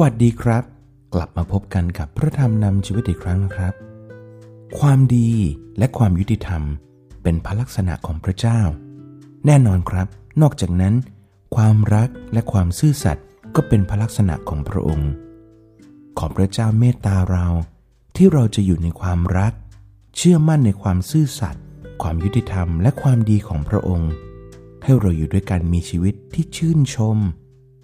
วัสดีครับ กลับมาพบกันกับพระธรรมนำชีวิตอีกครั้งนะครับ ความดีและความยุติธรรมเป็นพลักษณะของพระเจ้า แน่นอนครับ นอกจากนั้น ความรักและความซื่อสัตย์ก็เป็นพลักษณะของพระองค์ ขอพระเจ้าเมตตาเราที่เราจะอยู่ในความรัก เชื่อมั่นในความซื่อสัตย์ความยุติธรรมและความดีของพระองค์ ให้เราอยู่ด้วยกันมีชีวิตที่ชื่นชม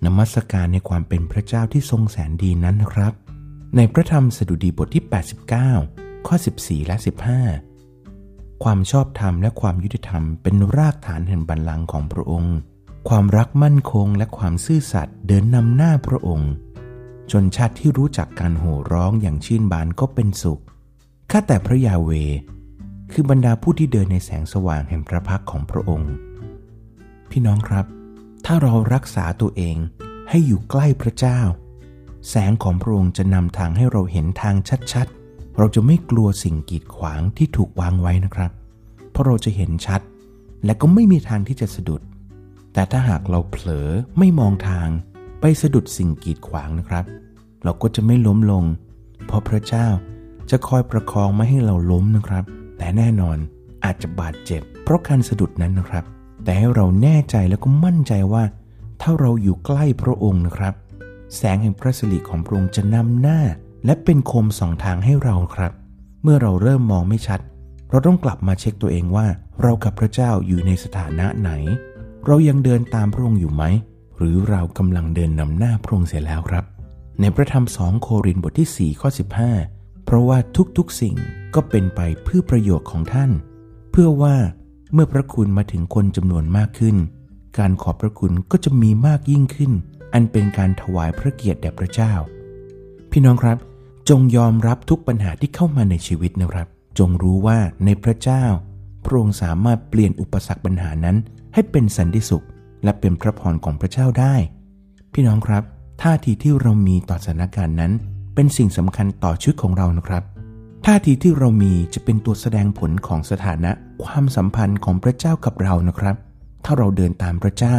นมัสการในความเป็นพระเจ้าที่ทรงแสนดีนั้นนะครับ ในพระธรรมสดุดีบทที่ 89 ข้อ 14 และ 15 ความชอบธรรมและความยุติธรรมเป็นรากฐานแห่งบัลลังก์ของพระองค์ ความรักมั่นคงและความซื่อสัตย์เดินนำหน้าพระองค์ชนชาติที่รู้จักการโห่ร้องอย่างชื่นบานก็เป็นสุขข้าแต่พระยาเว คือบรรดาผู้ที่เดินในแสงสว่างแห่งพระพักของพระองค์ พี่น้องครับ ถ้าเรารักษาตัวเองให้อยู่ใกล้พระเจ้า แสงของพระองค์จะนำทางให้เราเห็นทางชัดๆ เราจะไม่กลัวสิ่งกีดขวางที่ถูกวางไว้นะครับ เพราะเราจะเห็นชัด และก็ไม่มีทางที่จะสะดุด แต่ถ้าหากเราเผลอไม่มองทาง ไปสะดุดสิ่งกีดขวางนะครับ เราก็จะไม่ล้มลง เพราะพระเจ้าจะคอยประคองไม่ให้เราล้มนะครับ แต่แน่นอนอาจจะบาดเจ็บ เพราะการสะดุดนั้นนะครับ แต่ให้เราแน่ใจแล้วก็มั่นใจว่า ถ้าเราอยู่ใกล้พระองค์นะครับ แสงแห่งพระสิริของพระองค์จะนำหน้า และเป็นโคมสองทางให้เราครับ เมื่อเราเริ่มมองไม่ชัด เราต้องกลับมาเช็คตัวเองว่า เรากับพระเจ้าอยู่ในสถานะไหน เรายังเดินตามพระองค์อยู่ไหม หรือเรากำลังเดินนำหน้าพระองค์เสียแล้วครับ ในพระธรรมสองโครินธ์บทที่4ข้อ15 เพราะว่าทุกๆสิ่งก็เป็นไปเพื่อประโยชน์ของท่าน เพื่อว่า เมื่อพระคุณมาถึงคนจำนวนมากขึ้น การขอบพระคุณก็จะมีมากยิ่งขึ้น อันเป็นการถวายพระเกียรติแด่พระเจ้า พี่น้องครับ จงยอมรับทุกปัญหาที่เข้ามาในชีวิตนะครับ จงรู้ว่าในพระเจ้า พระองค์สามารถเปลี่ยนอุปสรรคปัญหานั้น ให้เป็นสันติสุข และเป็นพระพรของพระเจ้าได้ พี่น้องครับท่าทีที่เรามีต่อสถานการณ์นั้น เป็นสิ่งสำคัญต่อชีวิตของเรานะครับ ท่าทีที่เรามีจะเป็นตัวแสดงผลของสถานะความสัมพันธ์ของพระเจ้ากับเรานะครับ ถ้าเราเดินตามพระเจ้า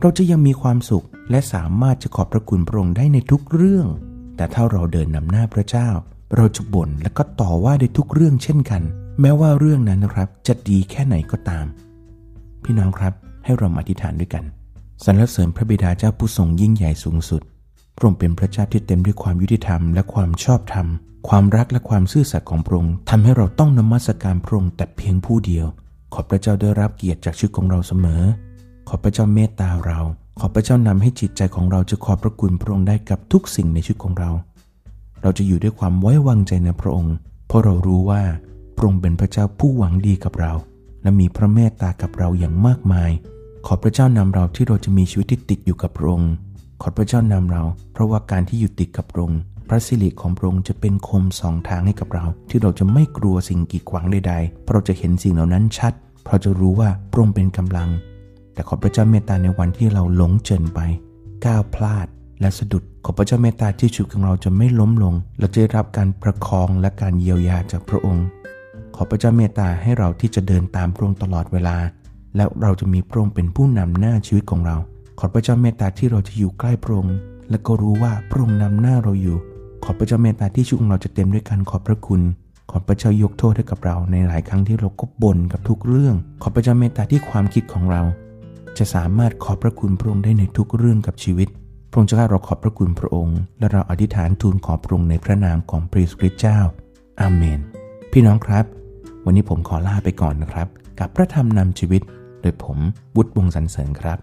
เราจะยังมีความสุขและสามารถจะขอบพระคุณพระองค์ได้ในทุกเรื่อง แต่ถ้าเราเดินนำหน้าพระเจ้า เราจะบ่นและก็ต่อว่าในทุกเรื่องเช่นกัน แม้ว่าเรื่องนั้นนะครับ จะดีแค่ไหนก็ตาม พี่น้องครับให้เรามาอธิษฐานด้วยกันสรรเสริญพระบิดาเจ้าผู้ทรงยิ่งใหญ่สูงสุด พระองค์เป็นพระเจ้าที่เต็มด้วยความยุติธรรมและความชอบธรรม ความรักและความซื่อสัตย์ของพระองค์ทำให้เราต้องนมัสการพระองค์แต่เพียงผู้เดียว ขอพระเจ้าได้รับเกียรติจากชีวิตของเราเสมอ ขอพระเจ้าเมตตาเรา ขอพระเจ้านำให้จิตใจของเราจะขอบพระคุณพระองค์ได้กับทุกสิ่งในชีวิตของเรา เราจะอยู่ด้วยความไว้วางใจในพระองค์ เพราะเรารู้ว่าพระองค์เป็นพระเจ้าผู้หวังดีกับเรา และมีพระเมตตากับเราอย่างมากมาย ขอพระเจ้านำเราที่เราจะมีชีวิตที่ติดอยู่กับพระองค์ ขอพระเจ้านำเรา เพราะว่าการที่อยู่ติดกับพระองค์พระสิริของพระองค์จะเป็นคมสองทางให้กับเรา ที่เราจะไม่กลัวสิ่งกีดขวางใดๆ เพราะเราจะเห็นสิ่งเหล่านั้นชัด เพราะจะรู้ว่าพระองค์เป็นกำลัง แต่ขอพระเจ้าเมตตาในวันที่เราหลงเจินไป ก้าวพลาดและสะดุด ขอพระเจ้าเมตตาที่ชีวิตของเราจะไม่ล้มลง เราจะได้รับการประคองและการเยียวยาจากพระองค์ ขอพระเจ้าเมตตาให้เราที่จะเดินตามพระองค์ตลอดเวลา และเราจะมีพระองค์เป็นผู้นำหน้าชีวิตของเรา ขอพระเจ้าเมตตาที่เราจะอยู่ใกล้พระองค์และก็รู้ว่าพระองค์นำหน้าเราอยู่ ขอพระเจ้าเมตตาที่ชีวิตของเราจะเต็มด้วยการขอบพระคุณ ขอพระเจ้ายกโทษให้กับเราในหลายครั้งที่เราก็บ่นกับทุกเรื่อง ขอพระเจ้าเมตตาที่ความคิดของเรา จะสามารถขอบพระคุณพระองค์ได้ในทุกเรื่องกับชีวิต พระองค์จะให้เราขอบพระคุณพระองค์ และเราอธิษฐานทูลขอพระองค์ในพระนามของพระเยซูคริสต์เจ้าอาเมน พี่น้องครับ วันนี้ผมขอลาไปก่อนนะครับ กับพระธรรมนำชีวิต โดยผมบุตรวงสรรเสริญครับ